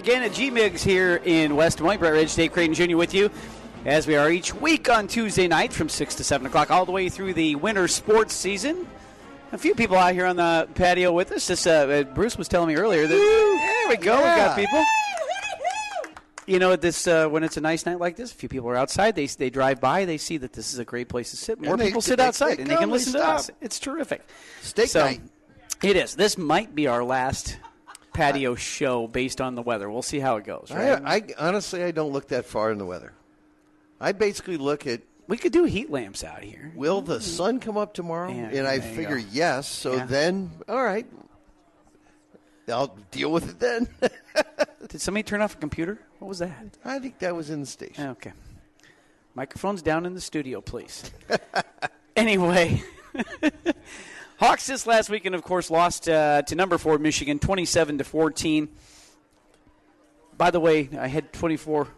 Again at G Migs here in West Des Moines. Brett Ridge, Dave Creighton Jr. with you as we are each week on Tuesday night from 6 to 7 o'clock, all the way through the winter sports season. A few people out here on the patio with us. This, uh, Bruce was telling me earlier that there we go, Yeah. we got people. You know, this uh, when it's a nice night like this, a few people are outside. They they drive by, they see that this is a great place to sit. More they- people sit they- outside, they and they can listen to us. It's terrific. Steak so, night. It is. This might be our last patio show based on the weather. We'll see how it goes. Right? I, I honestly, I don't look that far in the weather. I basically look at we could do heat lamps out here. will the sun come up tomorrow, Yeah, and I figure yes. So Yeah. then, all right, I'll deal with it then. Did somebody turn off a computer? What was that? I think that was in the station. Okay. Microphones down in the studio, please. anyway, Hawks this last weekend, of course, lost uh, to number four Michigan, twenty-seven to fourteen. By the way, I had 24-14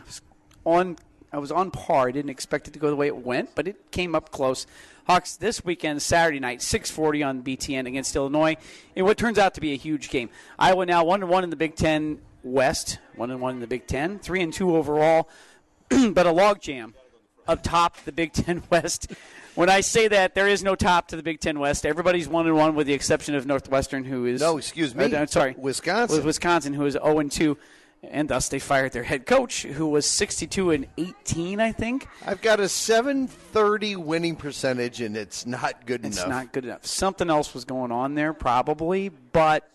I was on. I was on par. I didn't expect it to go the way it went, but it came up close. Hawks this weekend, Saturday night, 6:40 on BTN against Illinois, in what turns out to be a huge game. Iowa now one one in the Big Ten West, one and one in the Big Ten, three and two overall, but a logjam up top the Big Ten West. When I say that, there is no top to the Big Ten West. Everybody's one and one, with the exception of Northwestern, who is No, excuse me. Uh, I'm sorry, Wisconsin. With Wisconsin, who is zero and two, and thus they fired their head coach, who was 62 and 18, I think. I've got a 730 winning percentage, and it's not good It's enough. It's not good enough. Something else was going on there, probably, but.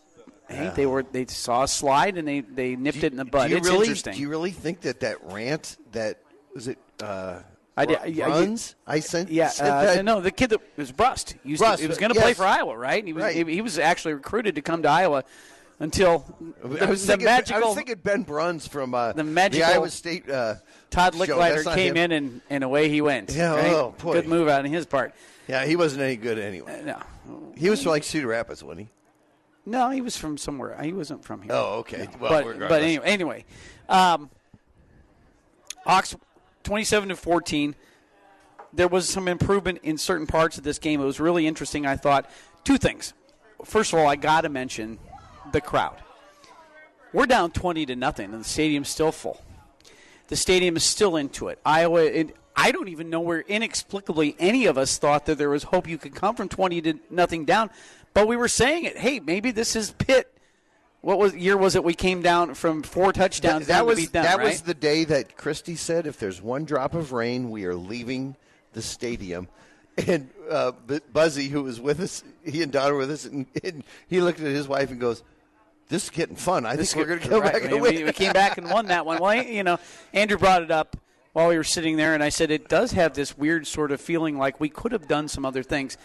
Hey, they were they saw a slide and they, they nipped it in the bud. Do you it's really, interesting. Do you really think that that rant that was it? Uh, I did. Runs? I, sent. Yeah. Uh. No, the kid that was Brust. Used Brust. To, he was going to yes. play for Iowa, right? He was. Right. He was actually recruited to come to Iowa until the, I was thinking, magical. I was thinking Ben Bruns from uh, the magical the Iowa State. Uh, Todd Lickliter came him. in and, and away he went. Yeah, right? oh, boy. good move out on his part. Yeah, he wasn't any good anyway. Uh, no, he was from like Cedar Rapids, wasn't he? No, he was from somewhere. He wasn't from here. Oh, okay. No. Well, but, but, anyway, anyway, um, 27 to 14. There was some improvement in certain parts of this game. It was really interesting, I thought. Two things. First of all, I got to mention the crowd. We're down 20 to nothing, and the stadium's still full. The stadium is still into it. Iowa, I don't even know where inexplicably any of us thought that there was hope you could come from 20 to nothing down, but we were saying it. Hey, maybe this is Pitt what was year was it? We came down from four touchdowns that, down was them, that right? was the day that Christie said, "If there's one drop of rain, we are leaving the stadium." And uh, Buzzy, who was with us, he and Don were with us, and, and he looked at his wife and goes, "This is getting fun. I think we're going to come Right. back and win." we, we came back and won that one. Well, you know, Andrew brought it up while we were sitting there, and I said it does have this weird sort of feeling like we could have done some other things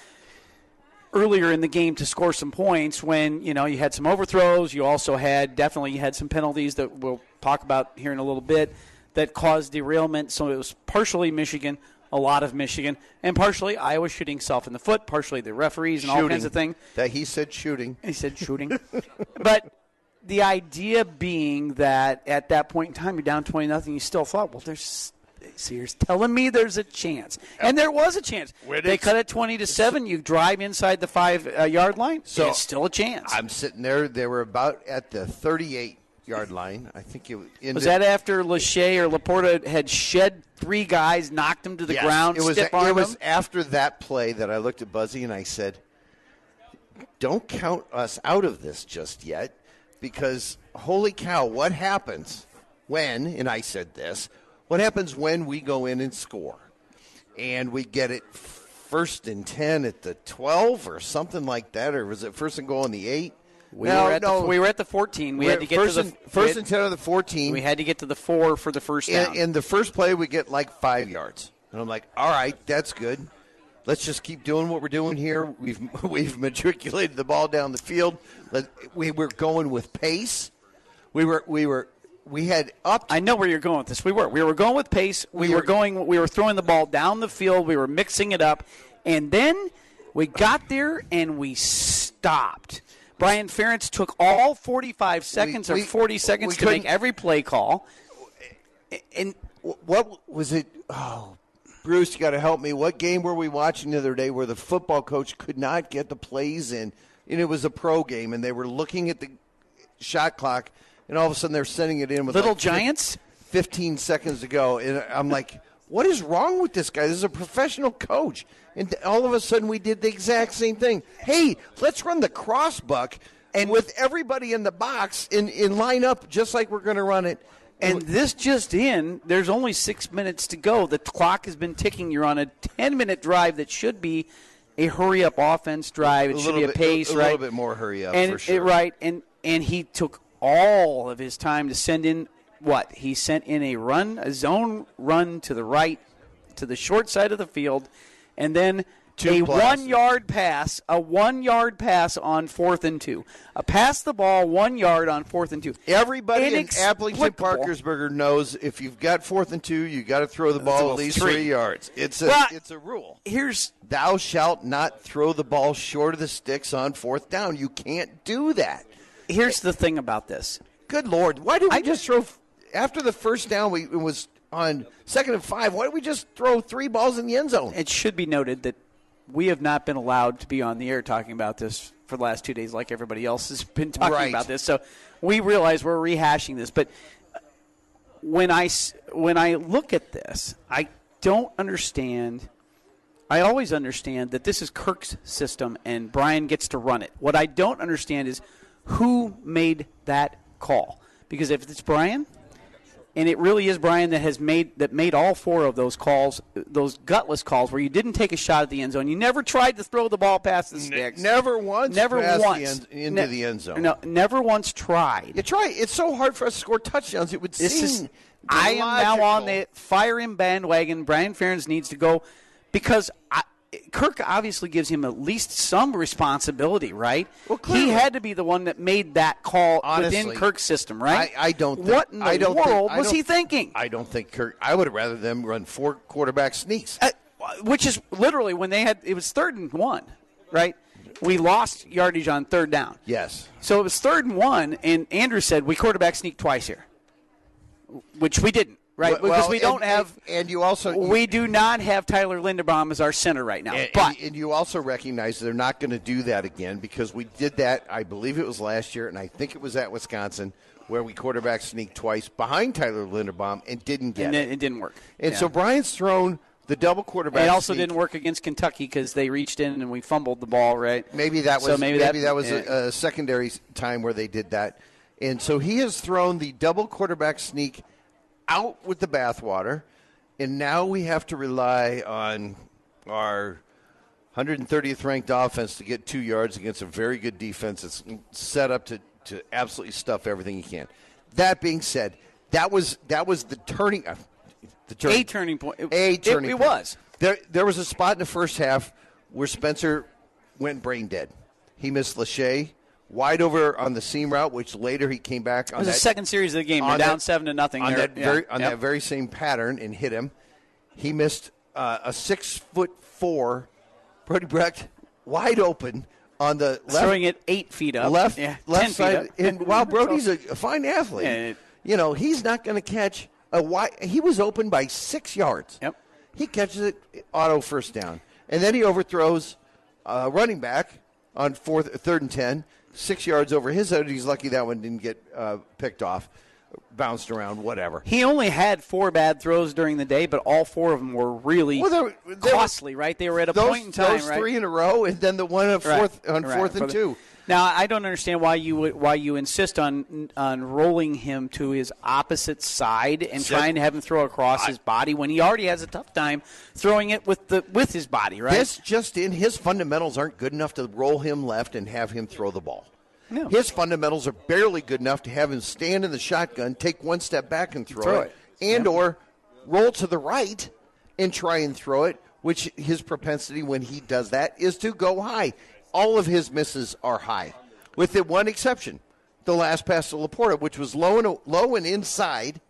earlier in the game to score some points when you know you had some overthrows you also had definitely you had some penalties that we'll talk about here in a little bit that caused derailment so it was partially michigan a lot of michigan and partially iowa shooting self in the foot partially the referees and all kinds of things That he said shooting. he said shooting. but the idea being that at that point in time, you're down 20 nothing, you still thought, well, there's. So you're telling me there's a chance, and there was a chance. When They cut it twenty to seven. You drive inside the five uh, yard line, So- it's still a chance. I'm sitting there. They were about at the 38 yard line. I think it ended, was that after Lachey or Laporta had shed three guys, knocked them to the Yes, ground, It was. It was after that play that I looked at Buzzy and I said, "Don't count us out of this just yet, because holy cow, what happens when?" And I said this: "What happens when we go in and score, and we get it first and ten at the twelve or something like that, or was it first and goal on the eight? We, no, were at no, the, we were at the 14. We we're had to get first to the and, first we and ten of the fourteen. We had to get to the four for the first down. In, in the first play, we get like five yards, and I'm like, "All right, that's good. Let's just keep doing what we're doing here. We've we've matriculated the ball down the field. Let, we were going with pace. We were we were we had up. I know where you're going with this. We were. We were going with pace. We, We were were- going. We were throwing the ball down the field. We were mixing it up, and then we got there and we stopped. Brian Ferentz took all 45 seconds we- or 40 seconds to make every play call. And what was it? Oh, Bruce, you got to help me. What game were we watching the other day where the football coach could not get the plays in, and it was a pro game, and they were looking at the shot clock, and all of a sudden they're sending it in with Little like Giants? 15 seconds to go, and I'm like, what is wrong with this guy? This is a professional coach, and all of a sudden we did the exact same thing. Hey, let's run the cross buck, and with everybody in the box in in line up just like we're going to run it. And this just in, there's only six minutes to go. The clock has been ticking. You're on a 10 minute drive that should be a hurry up offense drive. It should be a bit- pace, a right? little bit more hurry up, and for it- sure. right, and and he took all of his time to send in what he sent in a run, a zone run to the right, to the short side of the field, and then Two a one yard pass, a one yard pass on fourth and two, a pass the ball one yard on fourth and two. Everybody in. Aplington Parkersburger knows if you've got fourth and two, you got to throw the ball at least three. three yards. It's a Well, it's a rule. Here's Thou shalt not throw the ball short of the sticks on fourth down. You can't do that. Here's the thing about this. Good lord, why did we I- just throw after the first down? We it was on second and five. Why did we just throw three balls in the end zone? It should be noted that we have not been allowed to be on the air talking about this for the last two days, like everybody else has been talking Right. about this. So we realize we're rehashing this, but when I when I look at this, I don't understand. I always understand that this is Kirk's system and Brian gets to run it. What I don't understand is who made that call. Because if it's Brian, and it really is Brian that has made that made all four of those calls, those gutless calls where you didn't take a shot at the end zone. You never tried to throw the ball past the sticks. Never once. Never past the once end- into Ne- the end zone. No, never once tried. You try. It's so hard for us to score touchdowns. It would This seem. is. I am now on the fire him bandwagon. Brian Ferentz needs to go because I, Kirk obviously gives him at least some responsibility, right? Well, clearly. he had to be the one that made that call Honestly, within Kirk's system, right? I, I don't. Think, what in the I don't world think, was he thinking? I don't think Kirk. I would rather them run four quarterback sneaks. Uh, which is literally when they had it was third and one, right? We lost yardage on third down. yes. So it was third and one, and Andrew said we quarterback sneak twice here, which we didn't, right? Well, because we and- don't have. and, you also we do not have Tyler Linderbaum as our center right now. And, but and, you also recognize they're not going to do that again because we did that. I believe it was last year, and I think it was at Wisconsin where we quarterback sneaked twice behind Tyler Linderbaum and didn't get and it. it, it didn't work. And Yeah. so Brian's thrown the double quarterback. it also sneak. didn't work against Kentucky because they reached in and we fumbled the ball, right? Maybe that was So maybe, maybe, that, that, was yeah. a, eh. a secondary time where they did that. And so he has thrown the double quarterback sneak out with the bathwater, and now we have to rely on our 130th ranked offense to get two yards against a very good defense that's set up to, to absolutely stuff everything he can. That being said, that was that was the turning uh, the turning, a turning point. It- a it- turning It, point. was. There, there was a spot in the first half where Spencer went brain dead. He missed Lachey wide over on the seam route, which later he came back on. It was that the second series of the game. They're down that- seven to nothing. on that yeah, very on yep. that very same pattern and hit him. He missed uh, a six foot four Brody Brecht wide open on the left throwing it eight feet up. left yeah, left side. And while Brody's a, a fine athlete, Yeah, you know he's not going to catch a wide. He was open by six yards. Yep. He catches it auto first down, and then he overthrows a running back on fourth, third and ten, six yards over his head. He's lucky that one didn't get uh, picked off, bounced around, whatever. He only had four bad throws during the day, but all four of them were really Well, were- costly, right? They were at a Those, point in time, those right? three in a row, and then the one on Right, fourth on right, fourth and two. Now, I don't understand why you would, why you insist on on rolling him to his opposite side and Said- trying to have him throw across his body when he already has a tough time throwing it with the with his body, right? This just in his fundamentals aren't good enough to roll him left and have him throw the ball. No. His fundamentals are barely good enough to have him stand in the shotgun, take one step back and throw, Throw it, it. and or roll to the right and try and throw it. Which his propensity when he does that is to go high. All of his misses are high, with the one exception, the last pass to Laporta, which was low and low and inside.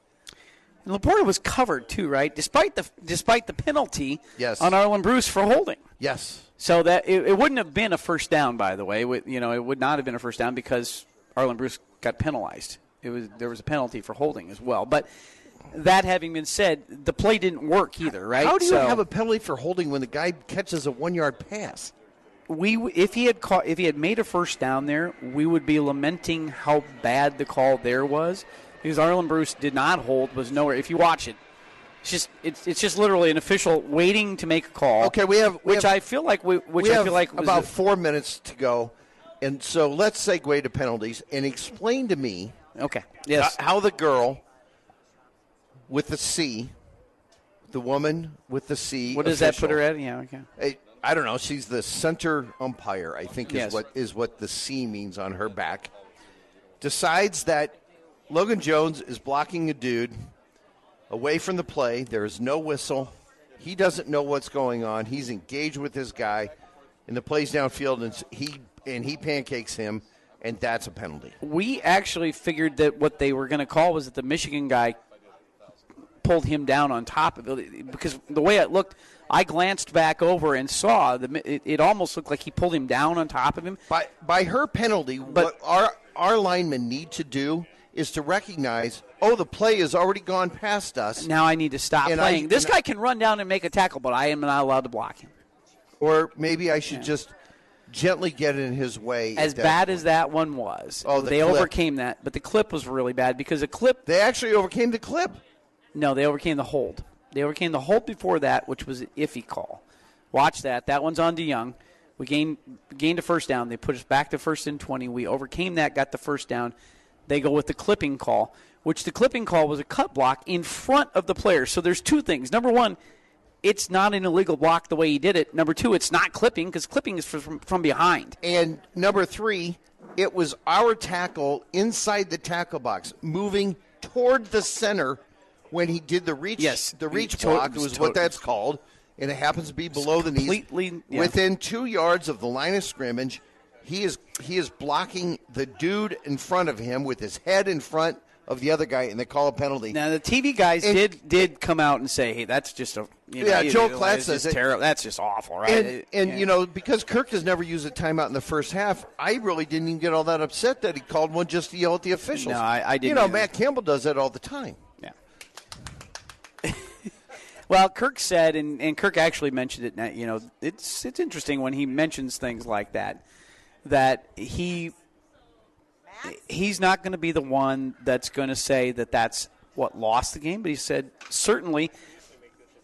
And Laporta was covered too, right? Despite the despite the penalty Yes. on Arland Bruce for holding. Yes, So that it, it wouldn't have been a first down, by the way. It would- You know, it would not have been a first down because Arland Bruce got penalized. It was there was a penalty for holding as well. But that having been said, the play didn't work either, right? How do you So- have a penalty for holding when the guy catches a one yard pass? We if he had caught if he had made a first down there, we would be lamenting how bad the call there was because Arland Bruce did not hold was nowhere. If you watch it, it's just it's, it's just literally an official waiting to make a call. Okay, we have we which have, I feel like we, which we I have feel like about a- four minutes to go, and so let's segue to penalties and explain to me okay. Yes. how the girl with the C, the woman with the C. what does that put her at? Yeah. Okay. I, I don't know. She's the center umpire. I think is Yes. what is what the C means on her back. Decides that Logan Jones is blocking a dude away from the play. There is no whistle. He doesn't know what's going on. He's engaged with this guy, and the play's downfield, and he and he pancakes him, and that's a penalty. we actually figured that what they were going to call was that the Michigan guy pulled him down on top of it because the way it looked, I glanced back over and saw the it, it almost looked like he pulled him down on top of him. By by her penalty, what our our linemen need to do is to recognize, oh, the play has already gone past us. Now I need to stop And I- playing. this and guy can run down and make a tackle, but I am not allowed to block him. Or maybe I should just gently get in his way. As bad point. as that one was, Oh, the they clip. overcame that. But the clip was really bad because the clip they actually overcame the clip. No, they overcame the hold. They overcame the hold before that, which was an iffy call. Watch that. That one's on DeYoung. We gained gained a first down. They put us back to first and twenty. We overcame that, got the first down. They go with the clipping call, which the clipping call was a cut block in front of the player. So there's two things. Number one, it's not an illegal block the way he did it. Number two, it's not clipping because clipping is from, from behind. And number three, it was our tackle inside the tackle box, moving toward the center when he did the reach. Yes. the reach To- block was what that's called, and it happens to be below the knees, yeah. within two yards of the line of scrimmage. He is he is blocking the dude in front of him with his head in front of the other guy, and they call a penalty. Now the TV guys And- did did come out and say, "Hey, that's just a you know, Yeah, Joe Klatt that's says terrible. That's just awful, right?" And, It- and yeah. you know, because Kirk has never used a timeout in the first half, I really didn't even get all that upset that he called one just to yell at the officials. No, I- I didn't You know, either. Matt Campbell does that all the time. Well, Kirk said, and, and Kirk actually mentioned it. You know, it's it's interesting when he mentions things like that, that he he's not going to be the one that's going to say that that's what lost the game. But he said certainly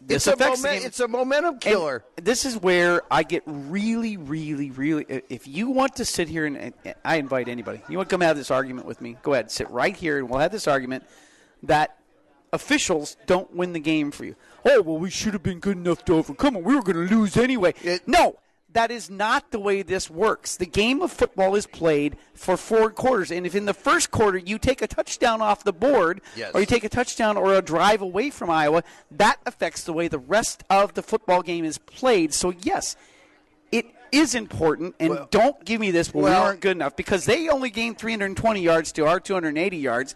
this It's a, affects the momen- game. it's a momentum And killer. this is where I get really, really, really. If you want to sit here and, and I invite anybody, you want to come have this argument with me? Go ahead, sit right here, and we'll have this argument that officials don't win the game for you. Oh well, we should have been good enough to overcome it. We were going to lose anyway. It- no. That is not the way this works. The game of football is played for four quarters, and if in the first quarter you take a touchdown off the board, Yes. or you take a touchdown or a drive away from Iowa, that affects the way the rest of the football game is played. So, yes, it is important, and Well- don't give me this, well, we aren't good enough, because they only gained 320 yards to our 280 yards.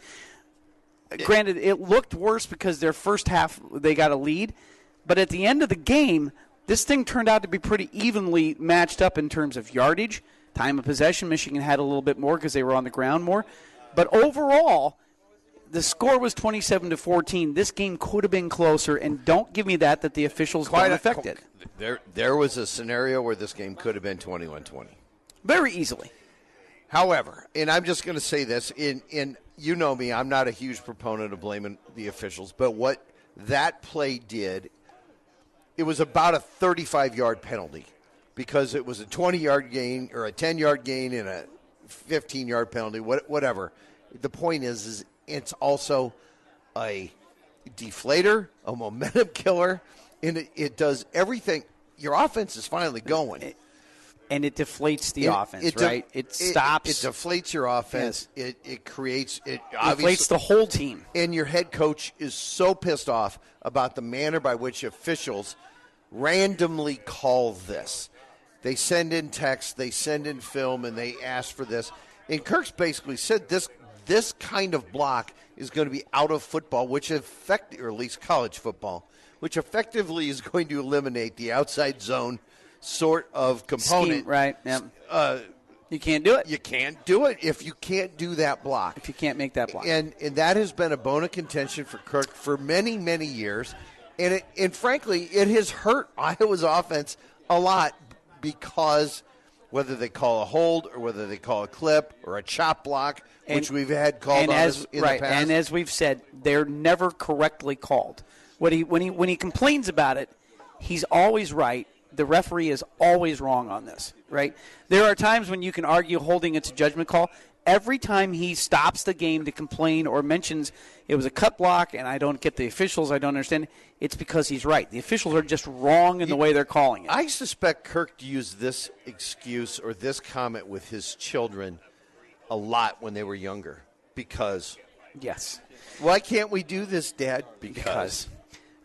Granted, it looked worse because their first half they got a lead, but at the end of the game, this thing turned out to be pretty evenly matched up in terms of yardage, time of possession. Michigan had a little bit more because they were on the ground more, but overall, the score was 27 to 14. This game could have been closer, and don't give me that that the officials don't affect it There, there was a scenario where this game could have been 21-20. very easily. However, and I'm just going to say this, in in you know me, I'm not a huge proponent of blaming the officials, but what that play did, it was about a 35 yard penalty because it was a 20 yard gain or a 10 yard gain and a 15 yard penalty, whatever. The point is, is it's also a deflator, a momentum killer, and it, it does everything. Your offense is finally going. And it deflates the It- offense, it de- right? It, stops, It, deflates your offense. It, it creates it. deflates the whole team. and your head coach is so pissed off about the manner by which officials randomly call this. They send in text, they send in film, and they ask for this. And Kirk's basically said this this kind of block is going to be out of football, which effect or at least college football, which effectively is going to eliminate the outside zone sort of component. Scheme, right? Yep. Uh, You can't do it you can't do it if you can't do that block. if you can't make that block. And and that has been a bone of contention for Kirk for many many years, and it and frankly it has hurt Iowa's offense a lot because whether they call a hold or whether they call a clip or a chop block, And- which we've had called and on as in right, the past. and as we've said, they're never correctly called. When he when he when he complains about it, he's always right. The referee is always wrong on this. Right? There are times when you can argue holding it's a judgment call. Every time he stops the game to complain or mentions it was a cut block and I don't get the officials, I don't understand. It's because he's right. The officials are just wrong in the way they're calling it. I suspect Kirk used this excuse or this comment with his children a lot when they were younger. Because yes. why can't we do this, Dad? because.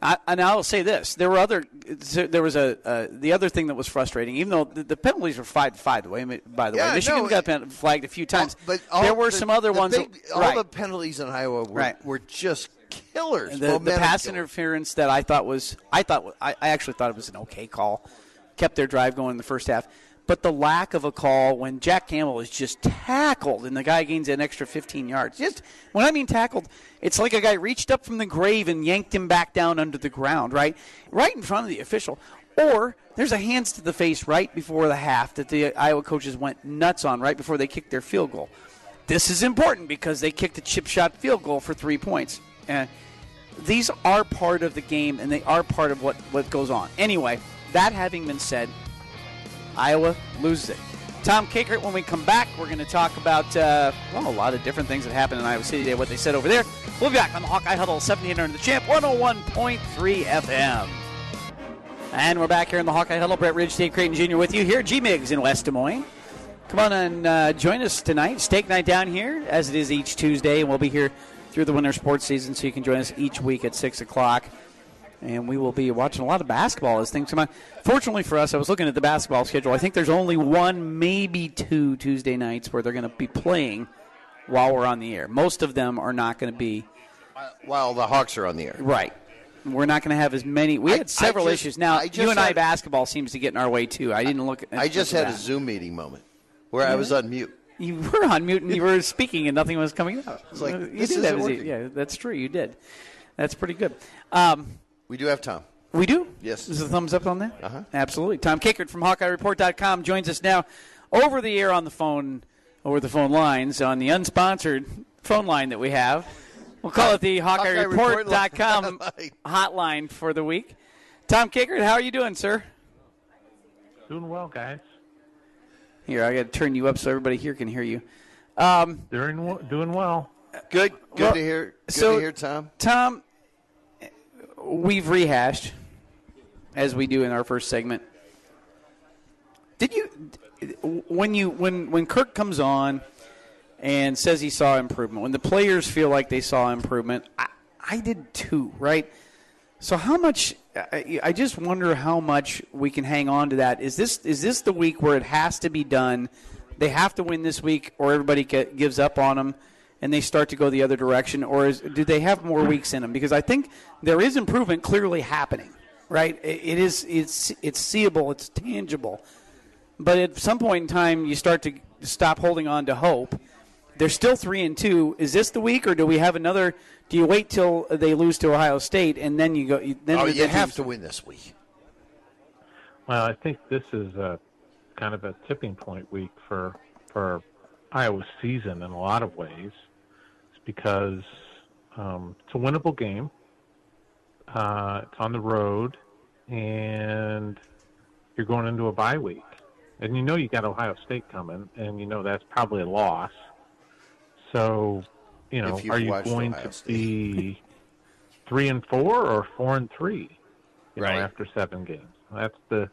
I, and I'll say this: there were other. There was a uh, the other thing that was frustrating. Even though the, the penalties were five to five, the way by the Yeah, way, Michigan no, got pen- flagged a few times. but all there were the- some other ones. big- that, all right. the penalties in Iowa were, Right. were just killers. the, the pass killers. interference that I thought was I thought I, I actually thought it was an okay call. Kept their drive going in the first half. But the lack of a call when Jack Campbell is just tackled and the guy gains an extra 15 yards. Just when I mean tackled, it's like a guy reached up from the grave and yanked him back down under the ground, right? Right in front of the official. Or there's a hands to the face right before the half that the Iowa coaches went nuts on right before they kicked their field goal. This is important because they kicked a chip shot field goal for three points. And these are part of the game and they are part of what, what goes on. Anyway, that having been said, Iowa loses it. Tom Kakert, when we come back, we're going to talk about uh, well, a lot of different things that happened in Iowa City today, what they said over there. We'll be back on the Hawkeye Huddle, 1700 the champ, 101.3 FM. And we're back here in the Hawkeye Huddle. Brett Ridge, Dave Creighton Jr. with you here. at G Migs in West Des Moines. Come on and uh, join us tonight. Steak night down here, as it is each Tuesday. And we'll be here through the winter sports season, so you can join us each week at 6 o'clock. And we will be watching a lot of basketball as things come on. Fortunately for us, I was looking at the basketball schedule. I think there's only one, maybe two Tuesday nights where they're going to be playing while we're on the air. Most of them are not going to be While the Hawks are on the air. right. We're not going to have as many. We I- had several just- issues. Now, you and I basketball seems to get in our way too. I didn't look. At I just had at a. Zoom meeting moment where I was on mute. You were on mute and you were speaking and nothing was coming out. It's like, you this did that. Yeah, that's true. You did. That's pretty good. Um, We do have Tom. we do? Yes. Is the thumbs up on that? Uh-huh. Absolutely. Tom Kakert from HawkeyeReport.com joins us now over the air on the phone, over the phone lines, on the unsponsored phone line that we have. We'll call it the Hawkeye Report HawkeyeReport.com hotline for the week. Tom Kakert, how are you doing, sir? Doing well, guys. Here, I got to turn you up so everybody here can hear you. Um, Doing doing well. Good. Good Well, to hear. Good so- to hear, Tom. Tom, we've rehashed as we do in our first segment. Did you when you when when Kirk comes on and says he saw improvement, when the players feel like they saw improvement, I, I did too, right? So how much? I, I just wonder how much we can hang on to that. Is this is this the week where it has to be done? They have to win this week, or everybody gives up on them, and they start to go the other direction, or is, do they have more weeks in them? Because I think there is improvement clearly happening, right? It, it is it's it's seeable, it's tangible, but at some point in time, you start to stop holding on to hope. They're still three and two. Is this the week, or do we have another? Do you wait till they lose to Ohio State and then you go? you- Then Oh, you the have to win this week. Well, I think this is a kind of a tipping point week for for Iowa's season in a lot of ways. Because um, it's a winnable game. Uh, it's on the road, and you're going into a bye week, and you know you got Ohio State coming, and you know that's probably a loss. So, you know, are you going Ohio to State. be three and four or four and three? You Right. know, after seven games. That's the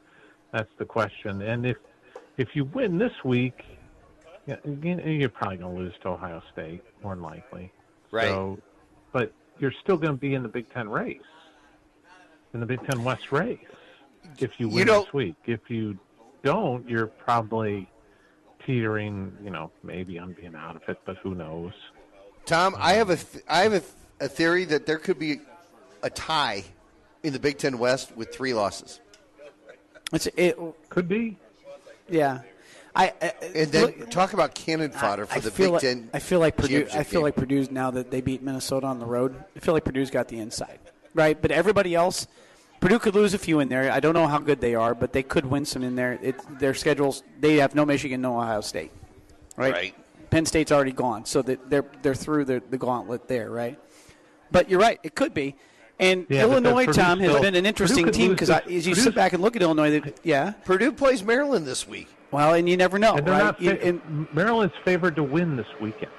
that's the question. And if if you win this week, yeah, you- you're probably going to lose to Ohio State, more than likely. Right. So, but you're still going to be in the Big Ten race, in the Big Ten West race, if you You win know- this week. If you don't, you're probably teetering. You know, maybe on being out of it, but who knows? Tom, I have a th- I have a, th- a theory that there could be a tie in the Big Ten West with three losses, It's, it, Could be. yeah. I, I and then look, talk about cannon fodder for I the feel Big like, Ten. I feel like Purdue. I feel game. like Purdue's now that they beat Minnesota on the road. I feel like Purdue's got the inside, right? But everybody else, Purdue could lose a few in there. I don't know how good they are, but they could win some in there. It, their schedules, they have no Michigan, no Ohio State, right? Right. Penn State's already gone, so that they're they're through the, the gauntlet there, right? But you're right, it could be. And Yeah, Illinois, Purdue Tom, has still- been an interesting team because as you Purdue's- sit back and look at Illinois, they, yeah, Purdue plays Maryland this week. Well, and you never know, And they're right? not. You- Fa- and- Maryland's favored to win this weekend.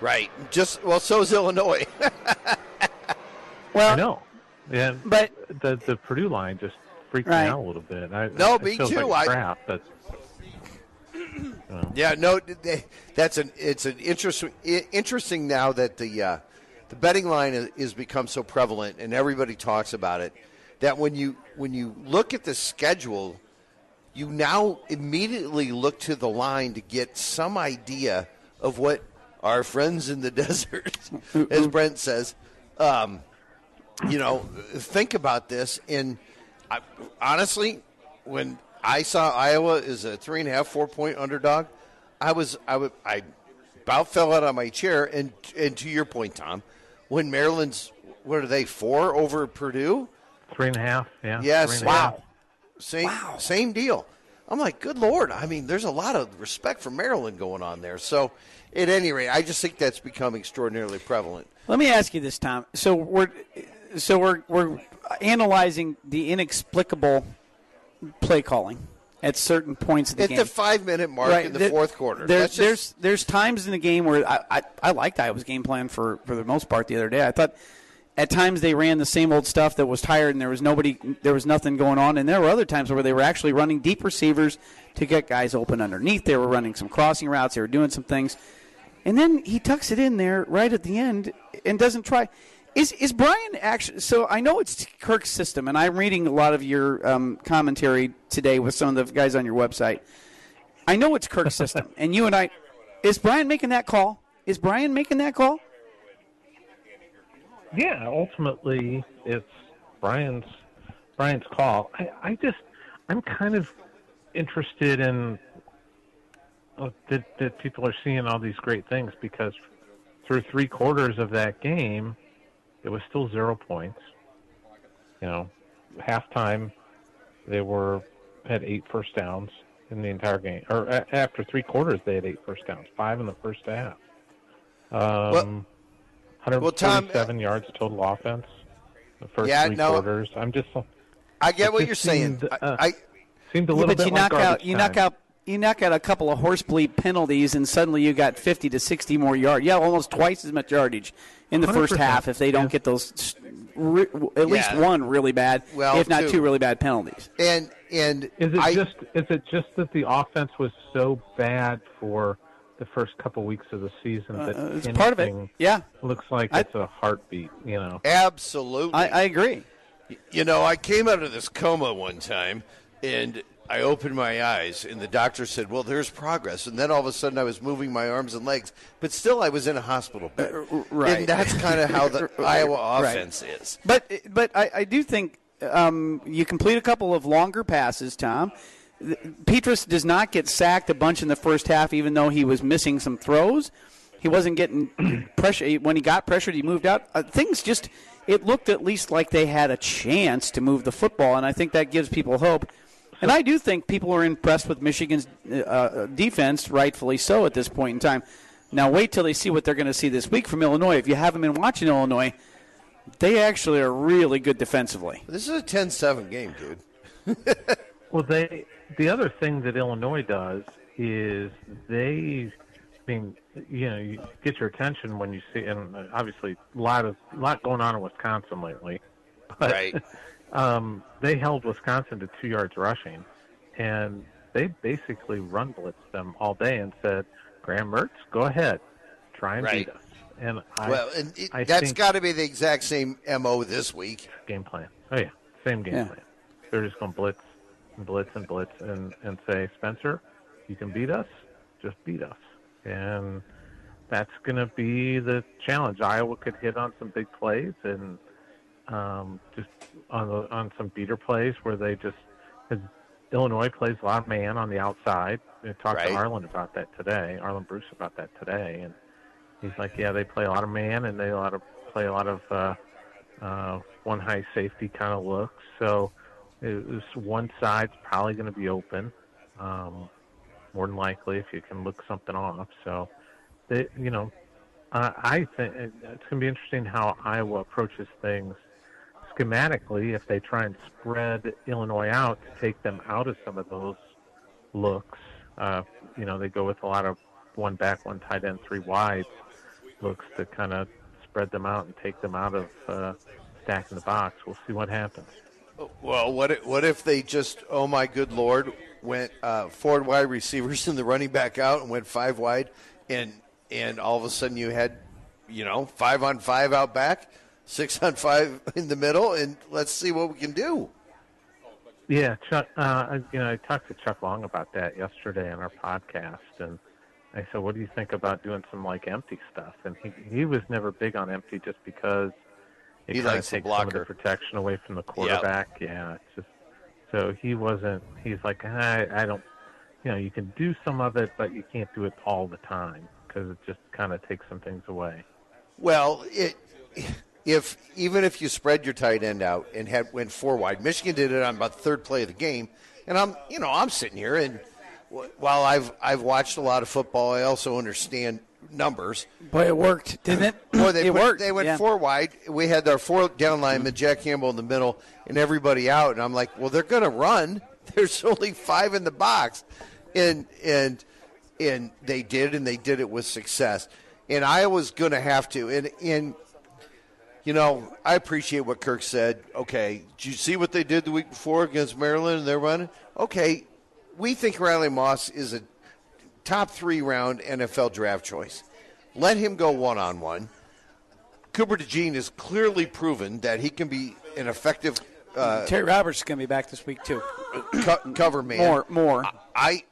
Right. Just well, so is Illinois. well, I know. Yeah, but the the Purdue line just freaked Right. me out a little bit. I, No, it me feels too. Like I- a trap, but yeah. No. They, that's an. It's an interesting. Interesting now that the uh, the betting line is, is become so prevalent and everybody talks about it. That when you when you look at the schedule, you now immediately look to the line to get some idea of what our friends in the desert, as Brent says, um, you know, think about this. And I, honestly, when I saw Iowa is a three and a half, four point underdog, I was I would I about fell out of my chair. And and to your point, Tom, when Maryland's what are they four over Purdue? three and a half. Yeah. Yes. three half. Wow. Same same deal. I'm like, good lord. I mean, there's a lot of respect for Maryland going on there. So, at any rate, I just think that's become extraordinarily prevalent. Let me ask you this, Tom. So we're so we're we're analyzing the inexplicable play calling at certain points of the At game. At the five minute mark in the there- fourth quarter. There, just- there's there's times in the game where I, I I liked Iowa's game plan for for the most part the other day. I thought at times they ran the same old stuff that was tired and there was nobody there was nothing going on and there were other times where they were actually running deep receivers to get guys open underneath. They were running some crossing routes. They were doing some things. And then he tucks it in there right at the end and doesn't try. Is is Brian actually? So I know it's Kirk's system, and I'm reading a lot of your um, commentary today with some of the guys on your website. I know it's Kirk's system, and you and I. Is Brian making that call? Is Brian making that call? Yeah, ultimately it's Brian's Brian's call. I, I just I'm kind of interested in uh, that that people are seeing all these great things because through three quarters of that game, it was still zero points. You know, halftime they were had eight first downs in the entire game, or a, after three quarters they had eight first downs, five in the first half. Um, well, Tom, 147 yards total offense. The first Yeah, three no. quarters. I'm just I get what you're saying. seemed, I, uh, I seemed a Yeah, little but bit you like knock out garbage you knock out you knock out a couple of horse bleep penalties, and suddenly you got 50 to 60 more yards. Yeah, almost twice as much yardage in the first 100%, half if they don't yeah. get those re- at least Yeah. one really bad, Well, if not two. two really bad penalties. and and Is it I, just is it just that the offense was so bad for the first couple weeks of the season that Uh, it's part of it. anything Yeah, looks like I- it's a heartbeat? You know. absolutely. I, I agree. You know, I came out of this coma one time and I opened my eyes and the doctor said, "Well, there's progress." And then all of a sudden I was moving my arms and legs, but still I was in a hospital bed. right. And that's kind of how the Iowa Right. offense is. But but I, I do think um, you complete a couple of longer passes, Tom. Th- Petras does not get sacked a bunch in the first half, even though he was missing some throws. He wasn't getting pressure when he got pressured. He moved out. Uh, things just it looked at least like they had a chance to move the football, and I think that gives people hope. And I do think people are impressed with Michigan's uh, defense, rightfully so, at this point in time. Now, wait till they see what they're going to see this week from Illinois. If you haven't been watching Illinois, they actually are really good defensively. This is a 10-7 game, dude. Well, they the other thing that Illinois does is they, I mean, you know, you get your attention when you see, and obviously a lot of lot going on in Wisconsin lately, but Right. um, they held Wisconsin to two yards rushing, and they basically run blitzed them all day and said, "Graham Mertz, go ahead, try and Right. beat us." And I, Well, and it, I that's think- got to be the exact same MO this week. game plan. Oh yeah, same game Yeah. plan. They're just going to blitz and blitz and blitz and and say, Spencer, you can beat us, just beat us, and that's going to be the challenge. Iowa could hit on some big plays and um, just on the, on some beater plays where they just. 'cause Illinois plays a lot of man on the outside. I talked Right. to Arland about that today. Arland Bruce about that today, and he's like, yeah, they play a lot of man and they a lot of play a lot of uh, uh, one high safety kind of look. So was one side's probably going to be open, um, more than likely if you can look something off. So, they, you know, uh, I think it's going to be interesting how Iowa approaches things schematically if they try and spread Illinois out to take them out of some of those looks. Uh, you know, they go with a lot of one back, one tight end, three wide looks to kind of spread them out and take them out of uh, stacking the box. We'll see what happens. Well, what if, what if they just, oh my good lord, went uh, four wide receivers and the running back out and went five wide, and and all of a sudden you had, you know, five on five out back, six on five in the middle, and let's see what we can do. Yeah, Chuck. Uh, you know, I talked to Chuck Long about that yesterday on our podcast, and I said, "What do you think about doing some like empty stuff?" And he he was never big on empty just because it He likes takes some of the protection away from the quarterback. Yeah, it's just so he wasn't. He's like, I I don't. You know, you can do some of it, but you can't do it all the time because it just kind of takes some things away. Well, it, if even if you spread your tight end out and had went four wide, Michigan did it on about the third play of the game, and I'm you know I'm sitting here and while I've I've watched a lot of football, I also understand numbers. Boy, it worked, didn't it? Boy, they it put- worked. They went yeah. four wide. We had our four down linemen, Jack Campbell in the middle, and everybody out. And I'm like, well, they're going to run. There's only five in the box, and and and they did, and they did it with success. And Iowa's going to have to. And and you know, I appreciate what Kirk said. Okay, did you see what they did the week before against Maryland? and They're running. Okay, we think Riley Moss is a top three round NFL draft choice. Let him go one on one. Cooper DeJean has clearly proven that he can be an effective uh, Terry Roberts is going to be back this week too. co- cover man. More, more. I,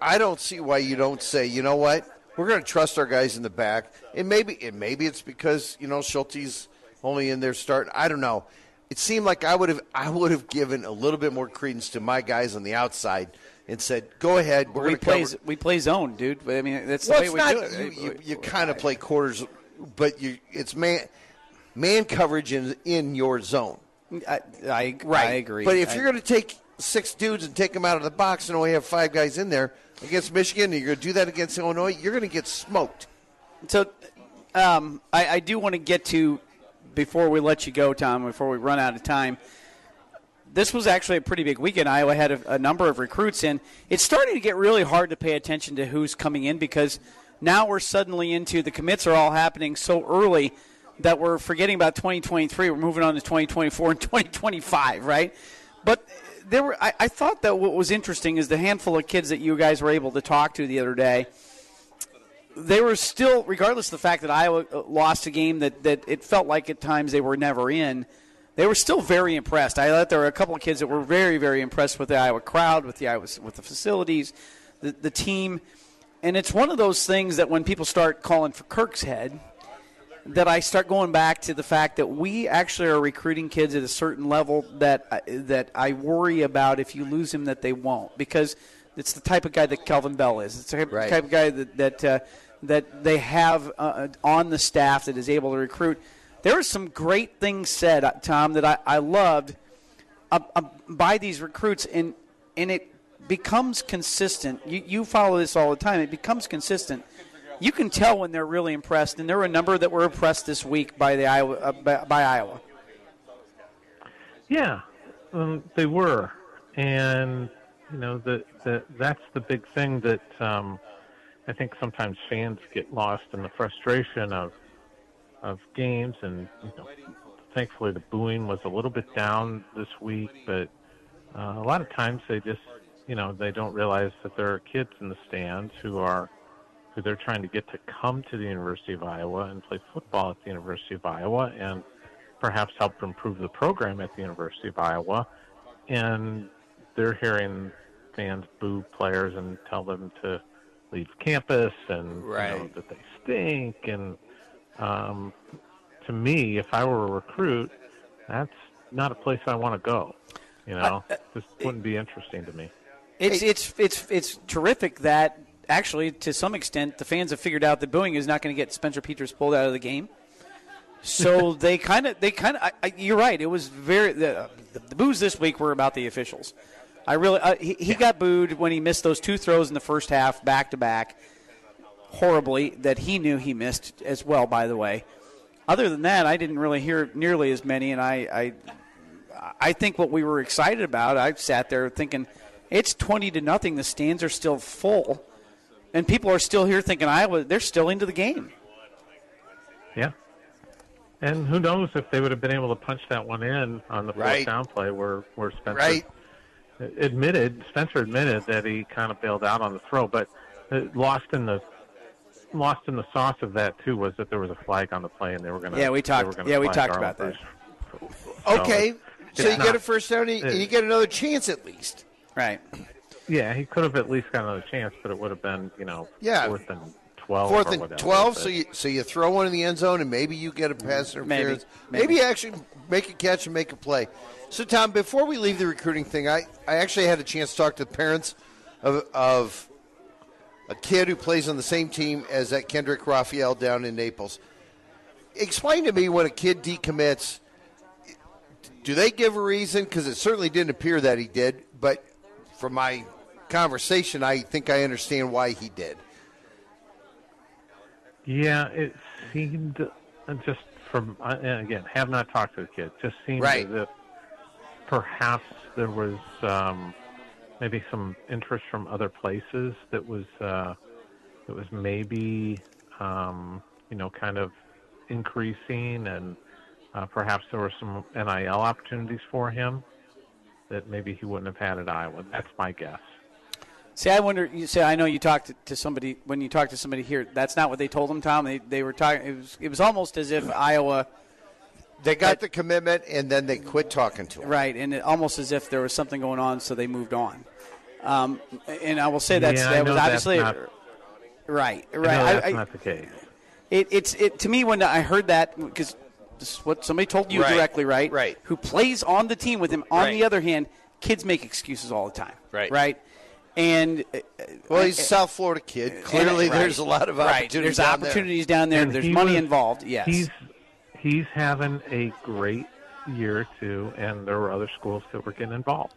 I don't see why you don't say, you know what, we're going to trust our guys in the back, and maybe, and maybe it's because you know Schulte's only in there starting. I don't know. It seemed like I would have, I would have given a little bit more credence to my guys on the outside and said, go ahead, we're we play cover. we play zone, dude. I mean, that's the way we not. do it. You, you, you kind of play quarters, but you it's man man coverage in in your zone. I, I, I agree. But if I- you're going to take six dudes and take them out of the box and only have five guys in there against Michigan, and you're going to do that against Illinois, you're going to get smoked. So, um, I, I do want to get to before we let you go, Tom. Before we run out of time, this was actually a pretty big weekend. Iowa had a, a number of recruits in. It's starting to get really hard to pay attention to who's coming in because now we're suddenly into the commits are all happening so early that we're forgetting about 2023. We're moving on to 2024 and 2025, right? But there were. I, I thought that what was interesting is the handful of kids that you guys were able to talk to the other day they were still, regardless of the fact that Iowa uh, lost a game that, that it felt like at times they were never in, they were still very impressed. I thought there were a couple of kids that were very, very impressed with the Iowa crowd, with the Iowa, with the facilities, the, the team. And it's one of those things that when people start calling for Kirk's head, that I start going back to the fact that we actually are recruiting kids at a certain level that I- that I worry about if you lose him that they won't because it's the type of guy that Kelvin Bell is. It's the type, Right. type of guy that that uh, that they have uh, on the staff that is able to recruit. There were some great things said, uh, Tom, that I, I loved uh, uh, by these recruits, and and it becomes consistent. You you follow this all the time. It becomes consistent. You can tell when they're really impressed, and there were a number that were impressed this week by the Iowa uh, by, by Iowa. Yeah, um, they were, and you know the, the that's the big thing that um, I think sometimes fans get lost in the frustration of of games, and you know, thankfully the booing was a little bit down this week, but uh, a lot of times they just you know they don't realize that there are kids in the stands who are who they're trying to get to come to the University of Iowa and play football at the University of Iowa and perhaps help improve the program at the University of Iowa. And they're hearing fans boo players and tell them to leave campus and you know, that they stink. And um, to me, if I were a recruit, that's not a place I want to go. You know, this wouldn't be interesting to me. It's it's it's it's terrific that actually to some extent the fans have figured out that booing is not going to get Spencer Petras pulled out of the game. So they kind of, they kind of. You're right. It was very the, the, the boos this week were about the officials. I really, uh, he, he got booed when he missed those two throws in the first half, back to back, horribly. That he knew he missed as well. By the way, other than that, I didn't really hear nearly as many, and I, I, I think what we were excited about. I sat there thinking, it's twenty to nothing. The stands are still full, and people are still here thinking Iowa. They're still into the game. Yeah. And who knows if they would have been able to punch that one in on the fourth Right. down play where, where Spencer Right. admitted Spencer admitted that he kind of bailed out on the throw, but uh, lost in the lost in the sauce of that too was that there was a flag on the play and they were going to Yeah, we talked- yeah, we talked about that. Okay, so it's you get a first down, and you get another chance at least. Right. Yeah, he could have at least got another chance, but it would have been you know Yeah. fourth and twelve. Fourth and whatever, twelve, but- so you so you throw one in the end zone, and maybe you get a pass interference. Maybe. Maybe, you actually make a catch and make a play. So, Tom, before we leave the recruiting thing, I, I actually had a chance to talk to the parents of, of a kid who plays on the same team as that Kendrick Raphael down in Naples. Explain to me when a kid decommits. Do they give a reason? Because it certainly didn't appear that he did, but from my conversation, I think I understand why he did. Yeah, it seemed uh, just from uh, again have not talked to the kid. Just seemed Right. as if perhaps there was um, maybe some interest from other places that was uh, that was maybe um, you know kind of increasing, and uh, perhaps there were some NIL opportunities for him that maybe he wouldn't have had at Iowa. That's my guess. See, I wonder. You say I know you talked to, somebody when you talked to somebody here. That's not what they told him, Tom. They they were talking. It was it was almost as if Iowa, They got But- the commitment, and then they quit talking to him. right, and it, almost as if there was something going on, so they moved on. Um, and I will say that's Yeah, I that was know that's obviously not- right, I right. that's I, I, not the case. it, it's it to me when I heard that because this is what somebody told you Right, directly, right? right. Who plays on the team with him? On Right. the other hand, kids make excuses all the time, Right. Right. And uh, Well, he's a South Florida kid. Clearly, and- right. there's a lot of Right. opportunities. There's down there. opportunities down there. And There's money was- involved. Yes. He's he's having a great year too, and there were other schools that were getting involved.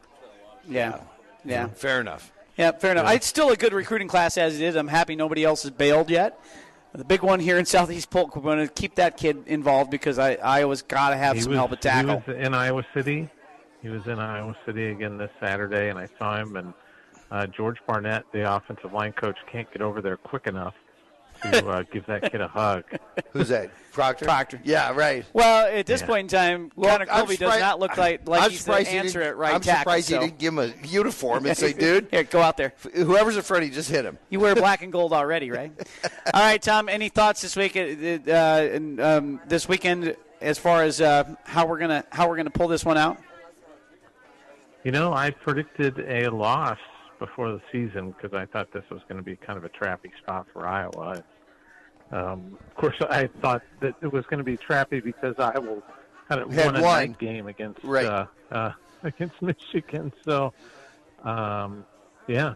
yeah. Yeah. Fair enough. Yeah. Fair enough. It's still a good recruiting class as it is. I'm happy nobody else has bailed yet. The big one here in Southeast Polk, we're going to keep that kid involved because I, Iowa's got to have he some was, help at tackle. He was in Iowa City. He was in Iowa City again this Saturday, and I saw him. And uh, George Barnett, the offensive line coach, can't get over there quick enough to uh, give that kid a hug. Who's that? Proctor. Proctor. Yeah, right. Well, at this Yeah. point in time, Well, Connor I'm Colby does not look like like I'm he's the surprised he answer at right I'm tackle. surprised so. he didn't give him a uniform and say, "Dude, Here, go out there. whoever's in front of you, just hit him." You wear black and gold already, right? All right, Tom. Any thoughts this week? Uh, uh, um, this weekend, as far as uh, how we're gonna how we're gonna pull this one out? You know, I predicted a loss before the season because I thought this was going to be kind of a trappy spot for Iowa. Um, of course, I thought that it was going to be trappy because Iowa kind of Had won a won. night game against Right. uh, uh, against Michigan. So, um, yeah,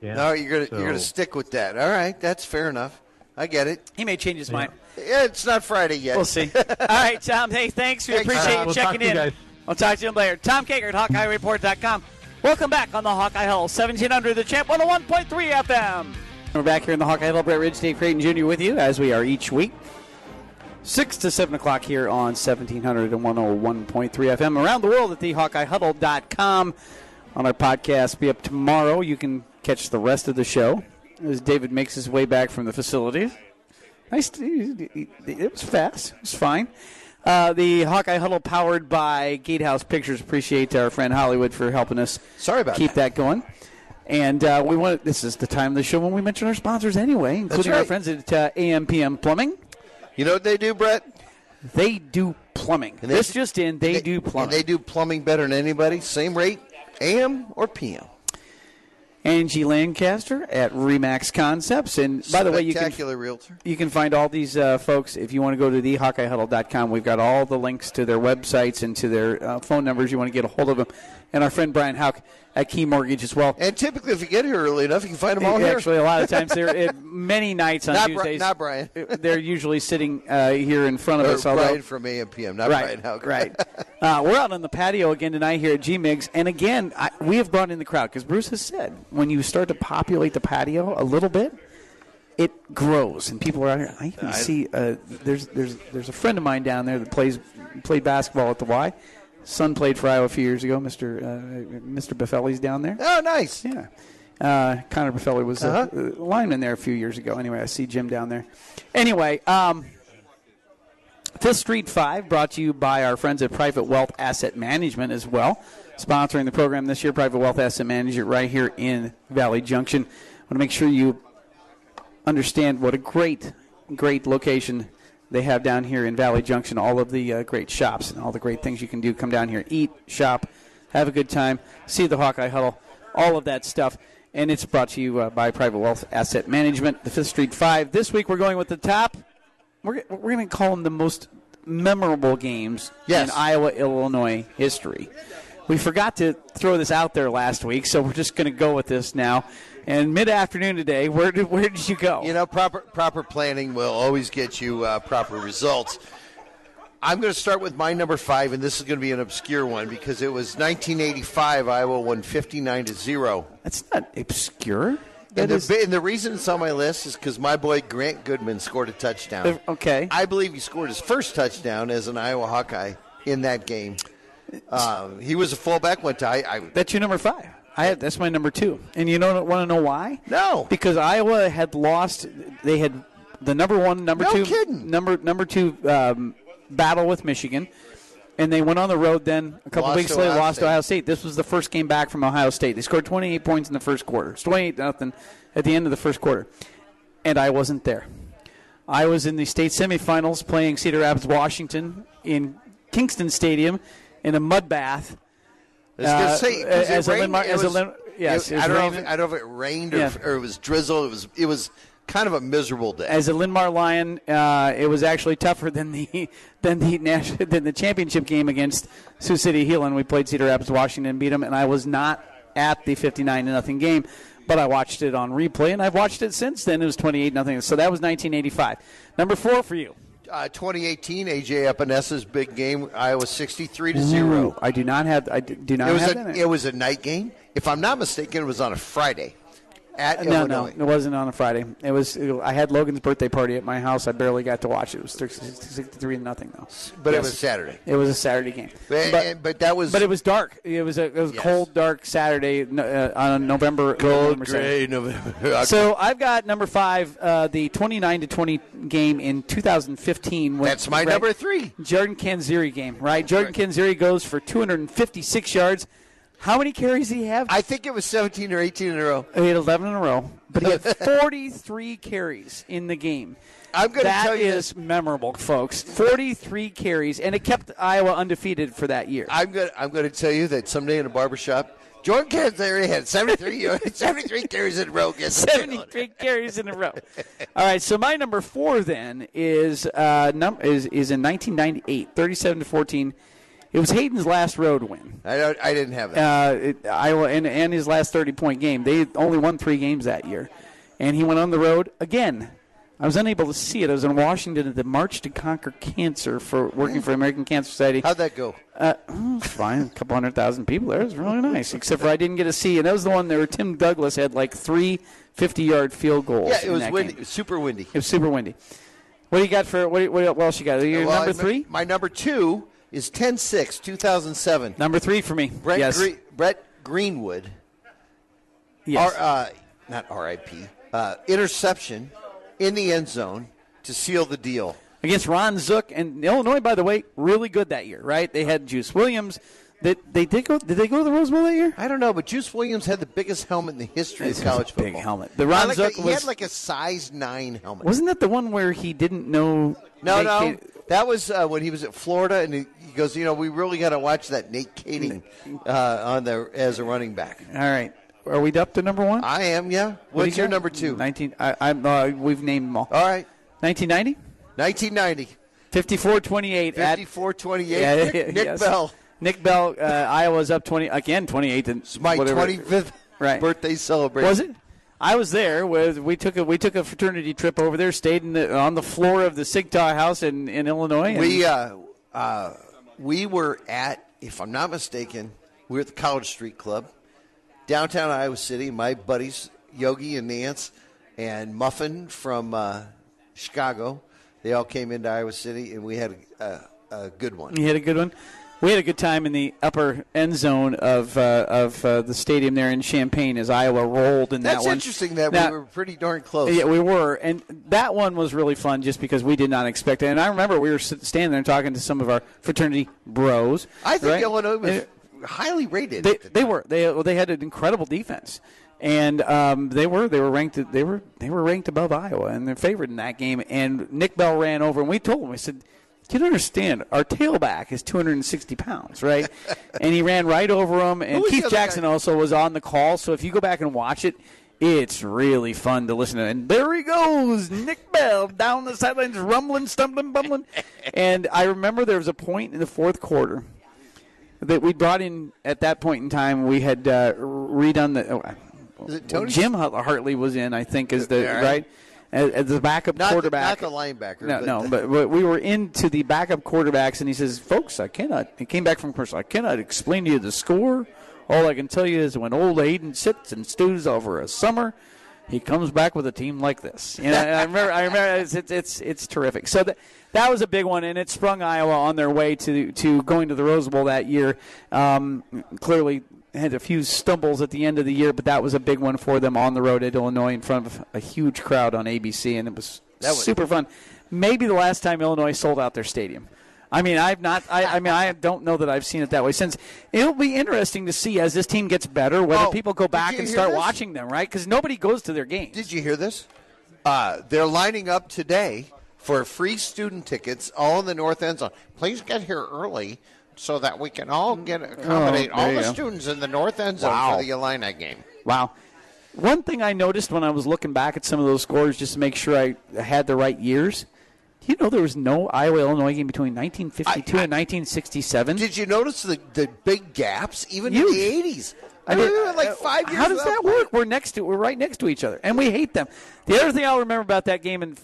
yeah. No, you're gonna you're gonna stick with that. All right, that's fair enough. I get it. He may change his mind. Yeah, it's not Friday yet. We'll see. All right, Tom. Hey, thanks. We Thanks, appreciate Tom. you We'll talk checking to you in. guys. I'll talk to you later. Tom Kakert at HawkeyeReport.com. Welcome back on the Hawkeye Huddle, 1700 The Champ, 101.3 FM. We're back here in the Hawkeye Huddle. Brett Ridge, Dave Creighton Jr. with you, as we are each week. 6 to 7 o'clock here on 1700 and 101.3 FM. Around the world at thehawkeyehuddle.com. On our podcast, be up tomorrow. You can catch the rest of the show as David makes his way back from the facilities. Nice. It was fast. It was fine. Uh, the Hawkeye Huddle powered by Gatehouse Pictures. Appreciate our friend Hollywood for helping us. Sorry about keep that, going. And uh, we want this is the time of the show when we mention our sponsors anyway, including our friends at uh, AMPM Plumbing. You know what they do, Brett? They do plumbing. And they- this just in, they, do plumbing. And they do plumbing better than anybody. Same rate, AM or PM. Angie Lancaster at Remax Concepts. And by the way, you can realtor. you can find all these uh, folks if you want to go to thehawkeyehuddle.com. We've got all the links to their websites and to their uh, phone numbers. You want to get a hold of them. And our friend Brian Hauk at Key Mortgage as well. And typically, if you get here early enough, you can find them all here. Actually, a lot of times they're uh, many nights on Not Bri- Tuesdays. not Brian. they're usually sitting uh, here in front of Or us. although- Brian from AMPM, not right, Brian Hauck. right. Uh, we're out on the patio again tonight here at G Migs, and again, I, we have brought in the crowd because Bruce has said when you start to populate the patio a little bit, it grows, and people are out here. I can see uh, there's there's there's a friend of mine down there that plays played basketball at the Y. Son played for Iowa a few years ago. Mister uh, Mister Boffeli's down there. Oh, nice. Yeah. Uh, Connor Boffeli was a, Uh-huh. a lineman there a few years ago. Anyway, I see Jim down there. Anyway, um, Fifth Street 5 brought to you by our friends at Private Wealth Asset Management as well. Sponsoring the program this year, Private Wealth Asset Management right here in Valley Junction. I want to make sure you understand what a great, great location they have down here in Valley Junction. All of the uh, great shops and all the great things you can do. Come down here, eat, shop, have a good time, see the Hawkeye Huddle, all of that stuff. And it's brought to you uh, by Private Wealth Asset Management, the Fifth Street Five. This week we're going with the top. We're, we're going to call them the most memorable games Yes. in Iowa Illinois history. We forgot to throw this out there last week, so we're just going to go with this now. And mid afternoon today, where did where did you go? You know, proper proper planning will always get you uh, proper results. I'm going to start with my number five, and this is going to be an obscure one because it was 1985. Iowa won 59 to zero. That's not obscure. And the, is and the reason it's on my list is because my boy Grant Goodman scored a touchdown. okay. I believe he scored his first touchdown as an Iowa Hawkeye in that game. Um, he was a fullback. Went to I, I That's your number five. I that's my number two. And you don't want to know why? No. because Iowa had lost. They had the number one, number No two, kidding. number number two um, battle with Michigan, and they went on the road. Then a couple Lost weeks later, Ohio lost State. to Ohio State. This was the first game back from Ohio State. They scored 28 points in the first quarter. It's 28 nothing at the end of the first quarter, and I wasn't there. I was in the state semifinals playing Cedar Rapids, Washington, in Kingston Stadium, in a mud bath. I Uh, as a rained, Linn-Mar- as a was- Lin- yes, it- it was I don't know. If, I don't know if it rained or, Yeah. if, or it was drizzle. It was it was kind of a miserable day. as a Linn-Mar Lion, uh, it was actually tougher than the than the national, than the championship game against Sioux City Heelan. We played Cedar Rapids, Washington, beat them, and I was not at the 59 to nothing game, but I watched it on replay, and I've watched it since then. It was 28 nothing, so that was 1985. Number four for you. Uh, 2018, AJ Epenesa's big game. Iowa 63 to zero. I do not have. I do not It was have a it was a night game. If I'm not mistaken, it was on a Friday at no, Illinois. no, it wasn't on a Friday. It was. I had Logan's birthday party at my house. I barely got to watch it. It was 63 to nothing though. But it was Saturday. It was a Saturday game. But, But- but that was But it was dark. It was a it was Yes. cold, dark Saturday uh, on November. cold November gray 7th. November. So I've got number five, uh, the twenty-nine to twenty game in 2015. That's my right? number three. Jordan Canzeri game, right? Jordan Canzeri goes for 256 yards. How many carries did he have? I think it was 17 or 18 in a row. he had 11 in a row, but he had 43 carries in the game. I'm going to tell you is memorable, folks. 43 carries, and it kept Iowa undefeated for that year. I'm going. I'm going to tell you that someday in a barbershop, Jordan Canzeri had 73 yards, 73 carries in a row against 73 carries in a row. All right, so my number four then is uh, num- is is in 1998, 37 to 14. It was Hayden's last road win. I don't. I didn't have that. Uh, it, Iowa and, and his last 30 point game. They only won three games that year, and he went on the road again. I was unable to see it. I was in Washington at the March to Conquer Cancer for working for American Cancer Society. How'd that go? Uh, oh, fine. A couple hundred thousand people there. It was really nice. Except for I didn't get to see. And that was the one there where Tim Douglas had like three 50 yard field goals. Yeah, it was windy, game. super windy. It was super windy. What do you got for what? What, else you got? Your Well, number three. My number two is 10-6, 2007. Number three for me. Brett, yes. Gre- Brett Greenwood, yes. R, uh, not R.I.P. Uh, interception in the end zone to seal the deal. Against Ron Zook and Illinois, by the way, really good that year, right? They had Juice Williams. They, they did go. Did they go to the Rose Bowl that year? I don't know, but Juice Williams had the biggest helmet in the history This of was college big football. helmet. The He Ron like Zook a, he had like a size nine helmet. Wasn't that the one where he didn't know? no, no, that was uh, when he was at Florida, and he goes, you know, we really got to watch that Nate Kaeding uh, on there as a running back. All right. Are we up to number one? I am. Yeah. What What's you your got? number two? Nineteen. I, I'm. Uh, we've named them all. All right. 1990. 1990. 54-28 54-28. Nick, Nick yes. Bell. Nick Bell. Uh, Iowa's up 20 again. 28. And It's my whatever. 25th Right. birthday celebration. Was it? I was there. With we took a we took a fraternity trip over there. Stayed in the, on the floor of the Sigtah House in, in Illinois. and- We uh, uh, we were at, if I'm not mistaken, we were at the College Street Club, downtown Iowa City. My buddies Yogi and Nance and Muffin from uh, Chicago, they all came into Iowa City, and we had a, a, a good one. You had a good one. We had a good time in the upper end zone of uh, of uh, the stadium there in Champaign as Iowa rolled in That's that one. interesting that Now- we were pretty darn close. Yeah, we were, and that one was really fun just because we did not expect it. And I remember we were standing there talking to some of our fraternity bros. I think right? Illinois was And highly rated. They, they were they well, they had an incredible defense, and um, they were they were ranked they were they were ranked above Iowa and they're favored in that game. And Nick Bell ran over, and we told him we said. You don't understand. Our tailback is 260 pounds, right? and he ran right over him. And Who was the Keith Jackson guy? also was on the call. So if you go back and watch it, it's really fun to listen to. And there he goes, Nick Bell down the sidelines, rumbling, stumbling, bumbling. and I remember there was a point in the fourth quarter that we brought in at that point in time. We had uh, redone the. Oh, Is it Tony? Jim Hart- Hartlieb was in, I think, is the right. right as, as the backup not, quarterback. The, not the linebacker. No, but no, but, but we were into the backup quarterbacks, and he says, "Folks, I cannot." He came back from commercial. I cannot explain to you the score. All I can tell you is when old Hayden sits and stews over a summer, he comes back with a team like this. You know, and I remember, I remember, it's, it's it's it's terrific. So that that was a big one, and it sprung Iowa on their way to to going to the Rose Bowl that year. Um, clearly. Had a few stumbles at the end of the year, but that was a big one for them on the road at Illinois in front of a huge crowd on ABC, and it was That was- super fun. Maybe the last time Illinois sold out their stadium. I mean, I've not. I, I mean, I don't know that I've seen it that way since. It'll be interesting to see as this team gets better whether Oh, people go back and start this? watching them, right? Because nobody goes to their games. Did you hear this? Uh, they're lining up today for free student tickets, all in the north end zone. Please get here early so that we can all mm. get oh, accommodate Oh, all the go. students in the north end zone Wow. for the Illini game. Wow. One thing I noticed when I was looking back at some of those scores just to make sure I had the right years. Do you know there was no Iowa Illinois game between 1952 I- I- and 1967? Did you notice the, the big gaps even Huge. in the eighties? I mean, we like uh, five years. How does that without work? We're next to we're right next to each other, and we hate them. The other thing I'll remember about that game in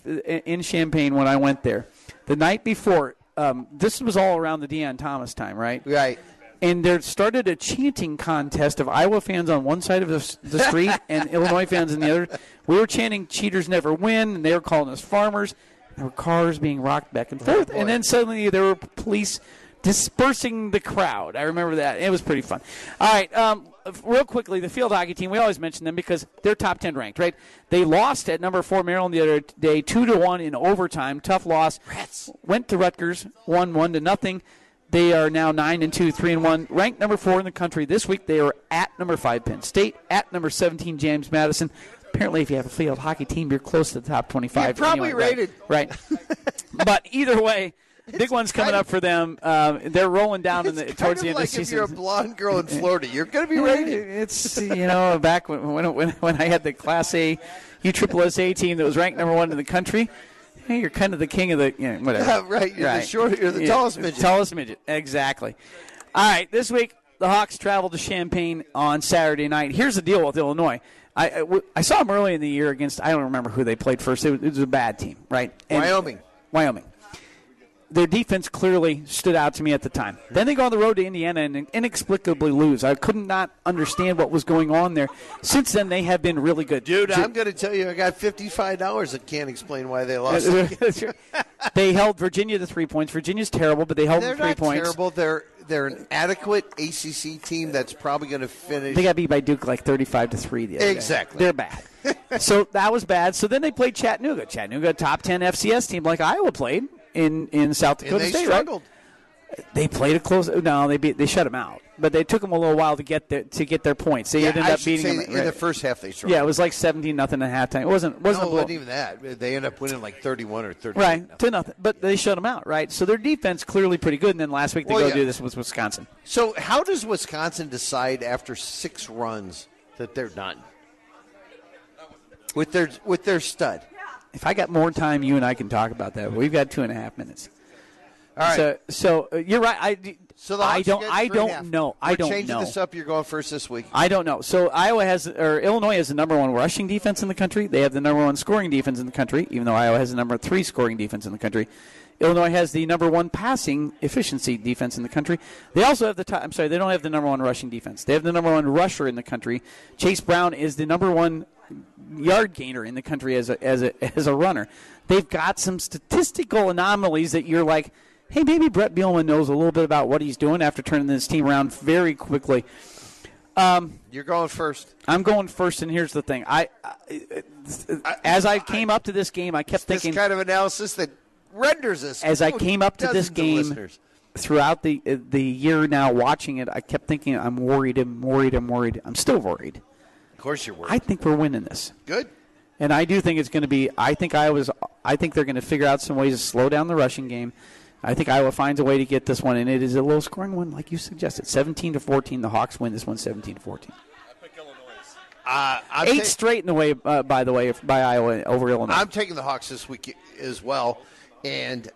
in Champaign when I went there, the night before. Um, this was all around the Deon Thomas time, right? Right. And there started a chanting contest of Iowa fans on one side of the, the street and Illinois fans on the other. We were chanting "Cheaters never win," and they were calling us farmers. There were cars being rocked back and forth, and then suddenly there were police dispersing the crowd. I remember that. It was pretty fun. All right, um, real quickly, the field hockey team. We always mention them because they're top ten ranked, right? They lost at number four Maryland the other day, two to one in overtime. Tough loss. Rats. Went to Rutgers, won one to nothing. They are now nine and two, three and one, ranked number four in the country. This week they are at number five Penn State, at number seventeen James Madison. Apparently, if you have a field hockey team, you're close to the top twenty-five. You're probably Anyway, right, rated. right. but either way, big one's coming up for them. Um, they're rolling down in the, towards the end like of the if you're a blonde girl in Florida, you're going to be rated. It's you know back when when when, I had the Class A USSSA team that was ranked number one in the country. Hey, you're kind of the king of the you know, whatever. Yeah, right. You're the short- you're the Yeah, tallest midget. Tallest midget, exactly. All right, this week the Hawks travel to Champaign on Saturday night. Here's the deal with Illinois. I I saw them early in the year against I don't remember who they played first. It was, it was a bad team, right? And- Wyoming. Wyoming. Their defense clearly stood out to me at the time. Then they go on the road to Indiana and inexplicably lose. I could not understand what was going on there. Since then, they have been really good. Dude, I'm going to tell you, I got fifty-five dollars that can't explain why they lost. they held Virginia to three points. Virginia's terrible, but they held They're them three not points. terrible. They're they're an adequate ACC team that's probably going to finish. They got beat by Duke like 35 to 3 the other day. Exactly. They're bad. so that was bad. So then they played Chattanooga. Chattanooga, top 10 FCS team like Iowa played in, in South Dakota they State, struggled. right? They played a close. No, they beat, they shut them out. But they took them a little while to get their, to get their points. They Yeah, ended I up beating them. in right. the first half they struggled. yeah, it was like 17 nothing at halftime. It wasn't wasn't no, it wasn't even that. They ended up winning like 31 or 30. right to nothing. But they shut them out, right? So their defense clearly pretty good. And then last week they Well, go yeah. do this with Wisconsin. So how does Wisconsin decide after six runs that they're done with their with their stud. If I got more time, you and I can talk about that. We've got two and a half minutes. All right. So, so uh, you're right. I, So the I don't. I three and a half. don't know. I We're don't changing know. this up. You're going first this week. I don't know. So Iowa has, or Illinois has the number one rushing defense in the country. They have the number one scoring defense in the country, even though Iowa has the number three scoring defense in the country. Illinois has the number one passing efficiency defense in the country. They also have the top, I'm sorry, they don't have the number one rushing defense. They have the number one rusher in the country. Chase Brown is the number one yard gainer in the country as a, as a, as a runner. They've got some statistical anomalies that you're like, hey, maybe Bret Bielema knows a little bit about what he's doing after turning this team around very quickly. Um, you're going first. I'm going first, and here's the thing: I, I as I came up to this game, I kept This thinking kind of analysis that renders us. as I came up to this game throughout the the year now, watching it, I kept thinking, I'm worried, I'm worried, I'm worried. I'm still worried. Of course, you're worried. I think we're winning this, Good. and I do think it's going to be. I think Iowa's. I think they're going to figure out some ways to slow down the rushing game. I think Iowa finds a way to get this one, and it is a low scoring one, like you suggested. 17 to 14, the Hawks win this one, 17 to 14. Uh, Eight ta- straight in the way, uh, by the way, by Iowa over Illinois. I'm taking the Hawks this week as well, and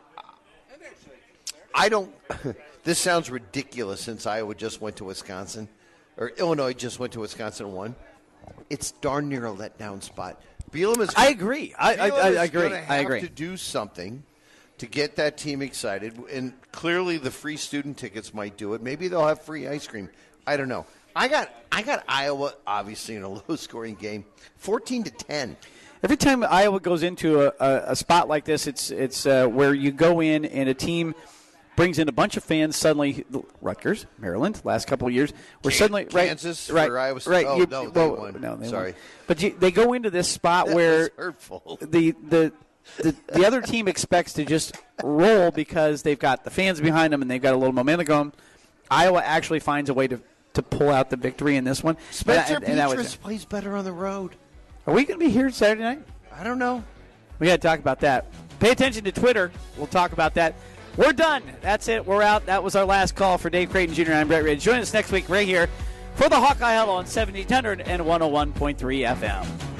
I don't. this sounds ridiculous since Iowa just went to Wisconsin, or Illinois just went to Wisconsin and won. It's darn near a letdown spot. Bielema is. I agree. I, I, I, I agree. I agree. To do something to get that team excited, and clearly the free student tickets might do it. Maybe they'll have free ice cream. I don't know. I got I got Iowa obviously in a low scoring game, fourteen to ten. Every time Iowa goes into a, a, a spot like this, it's it's uh, where you go in and a team brings in a bunch of fans. Suddenly, Rutgers, Maryland, last couple of years, we're suddenly right, Kansas right, for Iowa State. right. Oh, you- no, they won. no, they Sorry. won. But you, they go into this spot That where the the the, the other team expects to just roll because they've got the fans behind them and they've got a little momentum going. Iowa actually finds a way to, to pull out the victory in this one. Spencer And- and that was Petras plays better on the road. Are we going to be here Saturday night? I don't know. We got to talk about that. Pay attention to Twitter. We'll talk about that. We're done. That's it. We're out. That was our last call for Dave Creighton Jr. I'm Brett Ridge. Join us next week right here for the Hawkeye Huddle on 1700 and 101.3 FM.